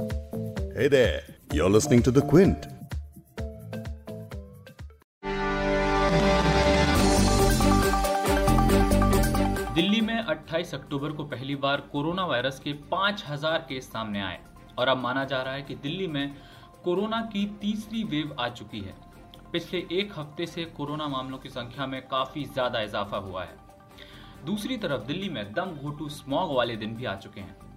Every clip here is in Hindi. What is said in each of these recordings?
Hey there, you're listening to The Quint. Delhi में 28 अक्टूबर को पहली बार कोरोना वायरस के 5000 केस सामने आए और अब माना जा रहा है कि दिल्ली में कोरोना की तीसरी वेव आ चुकी है। पिछले एक हफ़्ते से कोरोना मामलों की संख्या में काफ़ी ज़्यादा इजाफा हुआ है। दूसरी तरफ़ दिल्ली में दम घोटू स्मॉग वाले दिन भी आ चुके हैं।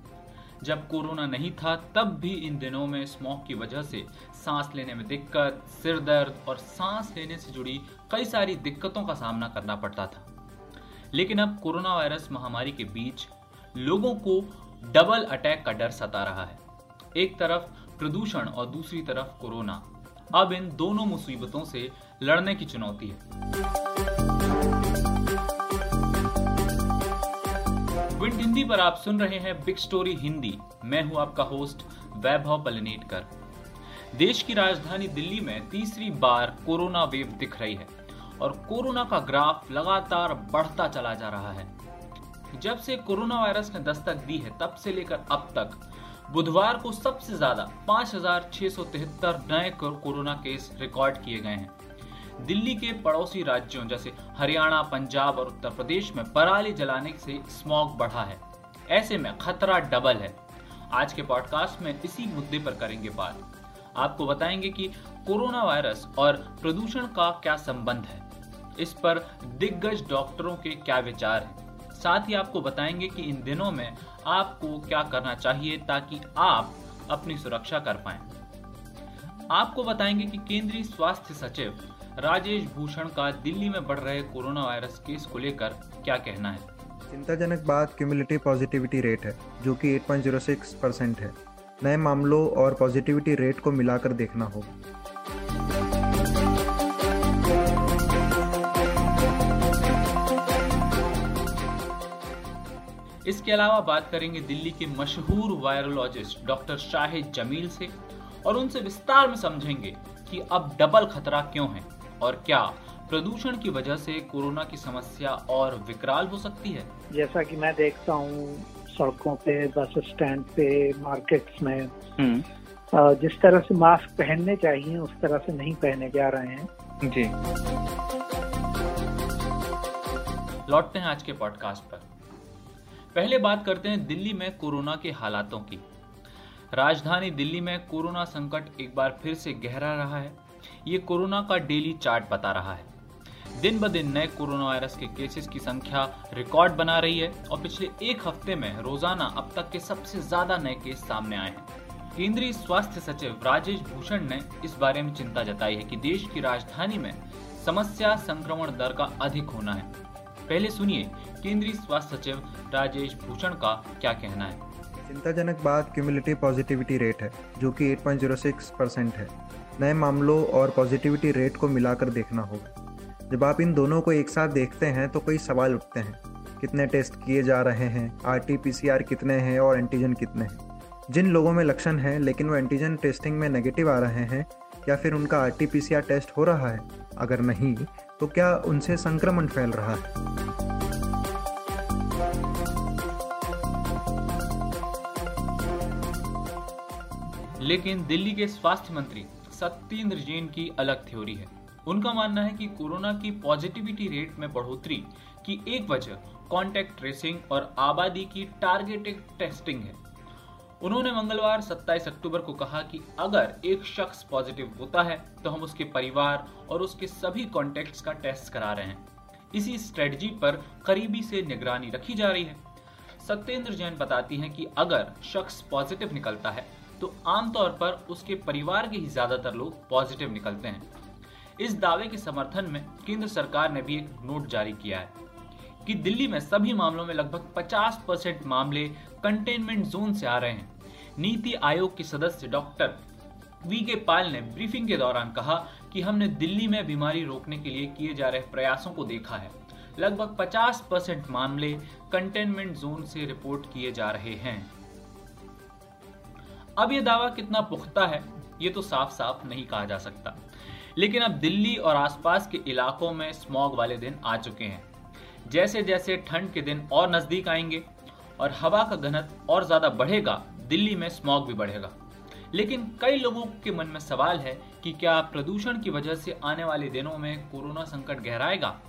जब कोरोना नहीं था, तब भी इन दिनों में स्मॉग की वजह से सांस लेने में दिक्कत, सिर दर्द और सांस लेने से जुड़ी कई सारी दिक्कतों का सामना करना पड़ता था। लेकिन अब कोरोना वायरस महामारी के बीच लोगों को डबल अटैक का डर सता रहा है। एक तरफ़ प्रदूषण और दूसरी तरफ़ कोरोना। अब इन दोनों मुसीबतों से लड़ने की चुनौती है। विंड हिंदी पर आप सुन रहे हैं बिग स्टोरी हिंदी। मैं हूँ आपका होस्ट वैभव पलनेटकर। देश की राजधानी दिल्ली में तीसरी बार कोरोना वेव दिख रही है और कोरोना का ग्राफ लगातार बढ़ता चला जा रहा है। जब से कोरोना वायरस ने दस्तक दी है, तब से लेकर अब तक बुधवार को सबसे ज़्यादा पाँच नए कोरोना केस रिकॉर्ड किए गए हैं। दिल्ली के पड़ोसी राज्यों, जैसे हरियाणा, पंजाब और उत्तर प्रदेश में पराली जलाने से स्मॉग बढ़ा है। ऐसे में खतरा डबल है। आज के पॉडकास्ट में इसी मुद्दे पर करेंगे बात। आपको बताएँगे कि कोरोना वायरस और प्रदूषण का क्या संबंध है। इस पर दिग्गज डॉक्टरों के क्या विचार हैं। साथ ही आपको बताएँगे कि इन दिनों में आपको क्या करना चाहिए ताकि आप अपनी सुरक्षा कर पाए। आपको बताएँगे कि केंद्रीय स्वास्थ्य सचिव राजेश भूषण का दिल्ली में बढ़ रहे कोरोना वायरस केस को लेकर क्या कहना है? चिंताजनक बात क्यूमुलेटिव पॉजिटिविटी रेट है जो कि 8.06 परसेंट है। नए मामलों और पॉजिटिविटी रेट को मिलाकर देखना होगा इसके अलावा बात करेंगे दिल्ली के मशहूर वायरोलॉजिस्ट डॉक्टर शाहिद जमील से और उनसे विस्तार में समझेंगे कि अब डबल खतरा क्यों है। और क्या प्रदूषण की वजह से कोरोना की समस्या और विकराल हो सकती है? जैसा कि मैं देखता हूँ सड़कों पे बस स्टैंड पे मार्केट्स में हम्म। जिस तरह से मास्क पहनने चाहिए उस तरह से नहीं पहने जा रहे हैं। जी। लौटते हैं आज के पॉडकास्ट पर। पहले बात करते हैं दिल्ली में कोरोना के हालातों की। राजधानी दिल्ली में कोरोना संकट एक बार फिर से गहरा रहा है। ये कोरोना का डेली चार्ट बता रहा है। दिन ब दिन नए कोरोना वायरस के केसेस की संख्या रिकॉर्ड बना रही है और पिछले एक हफ़्ते में रोज़ाना अब तक के सबसे ज़्यादा नए केस सामने आए हैं। केंद्रीय स्वास्थ्य सचिव राजेश भूषण ने इस बारे में चिंता जताई है कि देश की राजधानी में समस्या संक्रमण दर का अधिक होना है। पहले सुनिए केंद्रीय स्वास्थ्य सचिव राजेश भूषण का क्या कहना है। चिंताजनक बात क्यूमुलेटिव पॉजिटिविटी रेट है, जो कि 8.06 परसेंट है। नए मामलों और पॉजिटिविटी रेट को मिलाकर देखना होगा। जब आप इन दोनों को एक साथ देखते हैं तो कई सवाल उठते हैं। कितने टेस्ट किए जा रहे हैं? आर टी कितने हैं और एंटीजन कितने हैं? जिन लोगों में लक्षण है, लेकिन वो एंटीजन टेस्टिंग में नेगेटिव आ रहे हैं, या फिर उनका आरटीपीसीआर टेस्ट हो रहा है? अगर नहीं तो क्या उनसे संक्रमण फैल रहा है? लेकिन दिल्ली के स्वास्थ्य मंत्री सत्येंद्र जैन की अलग थ्योरी है। उनका मानना है कि कोरोना की पॉजिटिविटी रेट में बढ़ोतरी की एक वजह कॉन्टेक्ट ट्रेसिंग और आबादी की टारगेटेड टेस्टिंग है। उन्होंने मंगलवार 27 अक्टूबर को कहा कि अगर एक शख्स पॉजिटिव होता है तो हम उसके परिवार और उसके सभी कॉन्टेक्ट्स का टेस्ट करा रहे हैं। इसी स्ट्रेटजी पर करीबी से निगरानी रखी जा रही है। सत्येंद्र जैन बताती हैं कि अगर शख्स पॉजिटिव निकलता है तो आमतौर पर उसके परिवार के ही ज़्यादातर लोग पॉजिटिव निकलते हैं। इस दावे के समर्थन में केंद्र सरकार ने भी एक नोट जारी किया है कि दिल्ली में सभी मामलों में लगभग 50 परसेंट मामले कंटेनमेंट जोन से आ रहे हैं। नीति आयोग के सदस्य डॉक्टर वी के पाल ने ब्रीफिंग के दौरान कहा कि हमने दिल्ली में बीमारी रोकने के लिए किए जा रहे प्रयासों को देखा है। लगभग 50 परसेंट मामले कंटेनमेंट जोन से रिपोर्ट किए जा रहे हैं। अब यह दावा कितना पुख्ता है, ये तो साफ़ साफ़ नहीं कहा जा सकता। लेकिन अब दिल्ली और आसपास के इलाकों में स्मॉग वाले दिन आ चुके हैं। जैसे जैसे ठंड के दिन और नज़दीक आएँगे और हवा का घनत्व और ज़्यादा बढ़ेगा, दिल्ली में स्मॉग भी बढ़ेगा। लेकिन कई लोगों के मन में सवाल है कि क्या प्रदूषण की वजह से आने वाले दिनों में कोरोना संकट गहराएगा?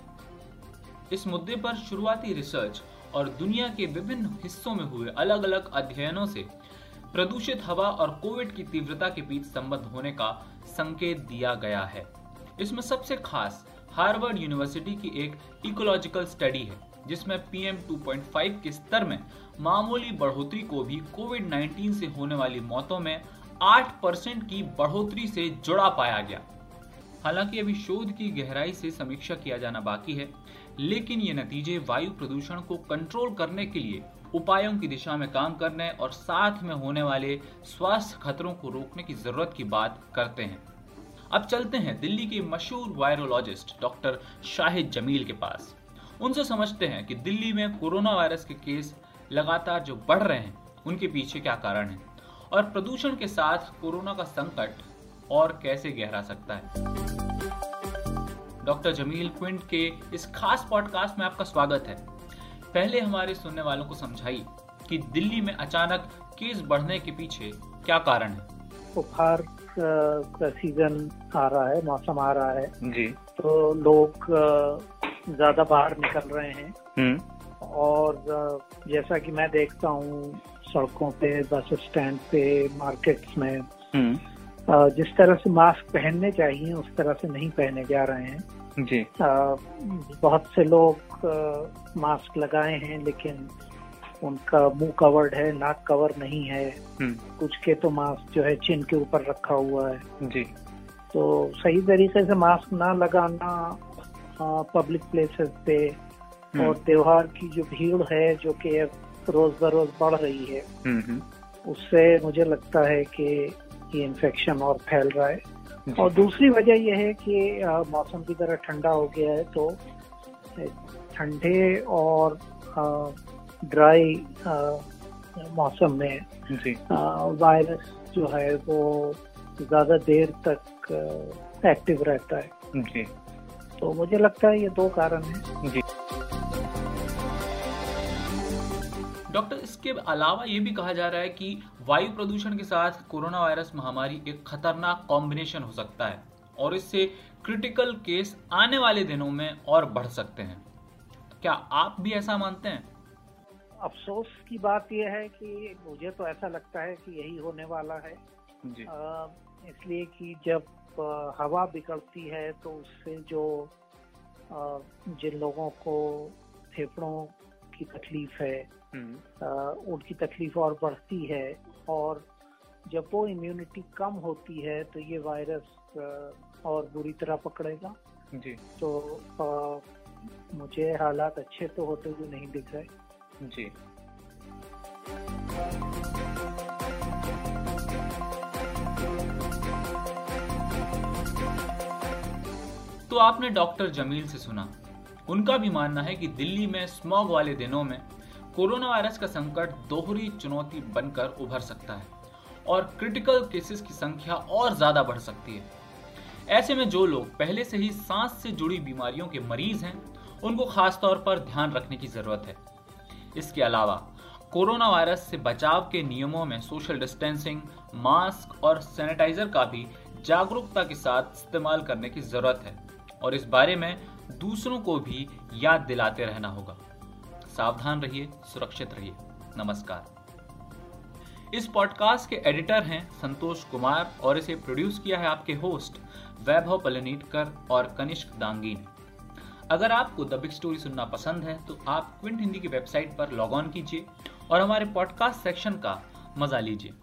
इस मुद्दे पर शुरुआती रिसर्च और दुनिया के विभिन्न हिस्सों में हुए अलग अलग अध्ययनों से प्रदूषित हवा और कोविड की तीव्रता के बीच संबंध होने का संकेत दिया गया है। इसमें सबसे खास हार्वर्ड यूनिवर्सिटी की एक इकोलॉजिकल स्टडी है, जिसमें पीएम 2.5 के स्तर में मामूली बढ़ोतरी को भी कोविड 19 से होने वाली मौतों में 8 परसेंट की बढ़ोतरी से जुड़ा पाया गया। हालाँकि अभी शोध की गहराई से समीक्षा किया जाना बाकी है, लेकिन ये नतीजे वायु प्रदूषण को कंट्रोल करने के लिए उपायों की दिशा में काम करने और साथ में होने वाले स्वास्थ्य खतरों को रोकने की ज़रूरत की बात करते हैं। अब चलते हैं दिल्ली के मशहूर वायरोलॉजिस्ट डॉक्टर शाहिद जमील के पास। उनसे समझते हैं कि दिल्ली में कोरोना वायरस के केस लगातार जो बढ़ रहे हैं, उनके पीछे क्या कारण है और प्रदूषण के साथ कोरोना का संकट और कैसे गहरा सकता है। डॉक्टर जमील क्विंट के इस खास पॉडकास्ट में आपका स्वागत है। पहले हमारे सुनने वालों को समझाइए कि दिल्ली में अचानक केस बढ़ने के पीछे क्या कारण है? बुखार का सीज़न आ रहा है मौसम आ रहा है। जी। तो लोग ज़्यादा बाहर निकल रहे हैं। हम्म। और जैसा कि मैं देखता हूँ सड़कों पे बस स्टैंड पे मार्केट्स में हम्म। जिस तरह से मास्क पहनने चाहिए उस तरह से नहीं पहने जा रहे हैं। जी। आ, बहुत से लोग मास्क लगाए हैं लेकिन उनका मुँह कवर्ड है नाक कवर नहीं है। हम्म। कुछ के तो मास्क जो है चिन के ऊपर रखा हुआ है। जी। तो सही तरीके से मास्क ना लगाना पब्लिक प्लेसेस पे हम्म। और त्योहार की जो भीड़ है जो कि अब रोज बरोज बढ़ रही है हम्म उससे मुझे लगता है कि ये इन्फेक्शन और फैल रहा है। और दूसरी वजह यह है कि मौसम की तरह ठंडा हो गया है तो ठंडे और ड्राई मौसम में वायरस जो है वो ज़्यादा देर तक एक्टिव रहता है। जी। तो मुझे लगता है ये दो कारण हैं। जी। डॉक्टर इसके अलावा ये भी कहा जा रहा है कि वायु प्रदूषण के साथ कोरोना वायरस महामारी एक खतरनाक कॉम्बिनेशन हो सकता है और इससे क्रिटिकल केस आने वाले दिनों में और बढ़ सकते हैं। क्या आप भी ऐसा मानते हैं? अफसोस की बात यह है कि मुझे तो ऐसा लगता है कि यही होने वाला है। इसलिए कि जब हवा बिगड़ती है तो उससे जो जिन लोगों को फेफड़ों की तकलीफ़ है अ, उनकी तकलीफ़ और बढ़ती है और जब वो इम्यूनिटी कम होती है तो ये वायरस और बुरी तरह पकड़ेगा। जी। तो अ, मुझे हालात अच्छे तो होते हुए नहीं दिख रहे। जी। तो आपने डॉक्टर जमील से सुना उनका भी मानना है कि दिल्ली में स्मॉग वाले दिनों में कोरोना वायरस का संकट दोहरी चुनौती बनकर उभर सकता है और क्रिटिकल केसेस की संख्या और ज़्यादा बढ़ सकती है। ऐसे में जो लोग पहले से ही सांस से जुड़ी बीमारियों के मरीज़ हैं, उनको खास तौर पर ध्यान रखने की ज़रूरत है। इसके अलावा, कोरोना वायरस से बचाव के नियमों में सोशल डिस्टेंसिंग मास्क और सैनिटाइजर का भी जागरूकता के साथ इस्तेमाल करने की ज़रूरत है। और इस बारे में दूसरों को भी याद दिलाते रहना होगा। सावधान रहिए, सुरक्षित रहिए। नमस्कार। इस पॉडकास्ट के एडिटर हैं संतोष कुमार और इसे प्रोड्यूस किया है आपके होस्ट वैभव पलनीटकर और कनिष्क दांगी ने अगर आपको द बिग स्टोरी सुनना पसंद है तो आप क्विंट हिंदी की वेबसाइट पर लॉग ऑन कीजिए और हमारे पॉडकास्ट सेक्शन का मज़ा लीजिए।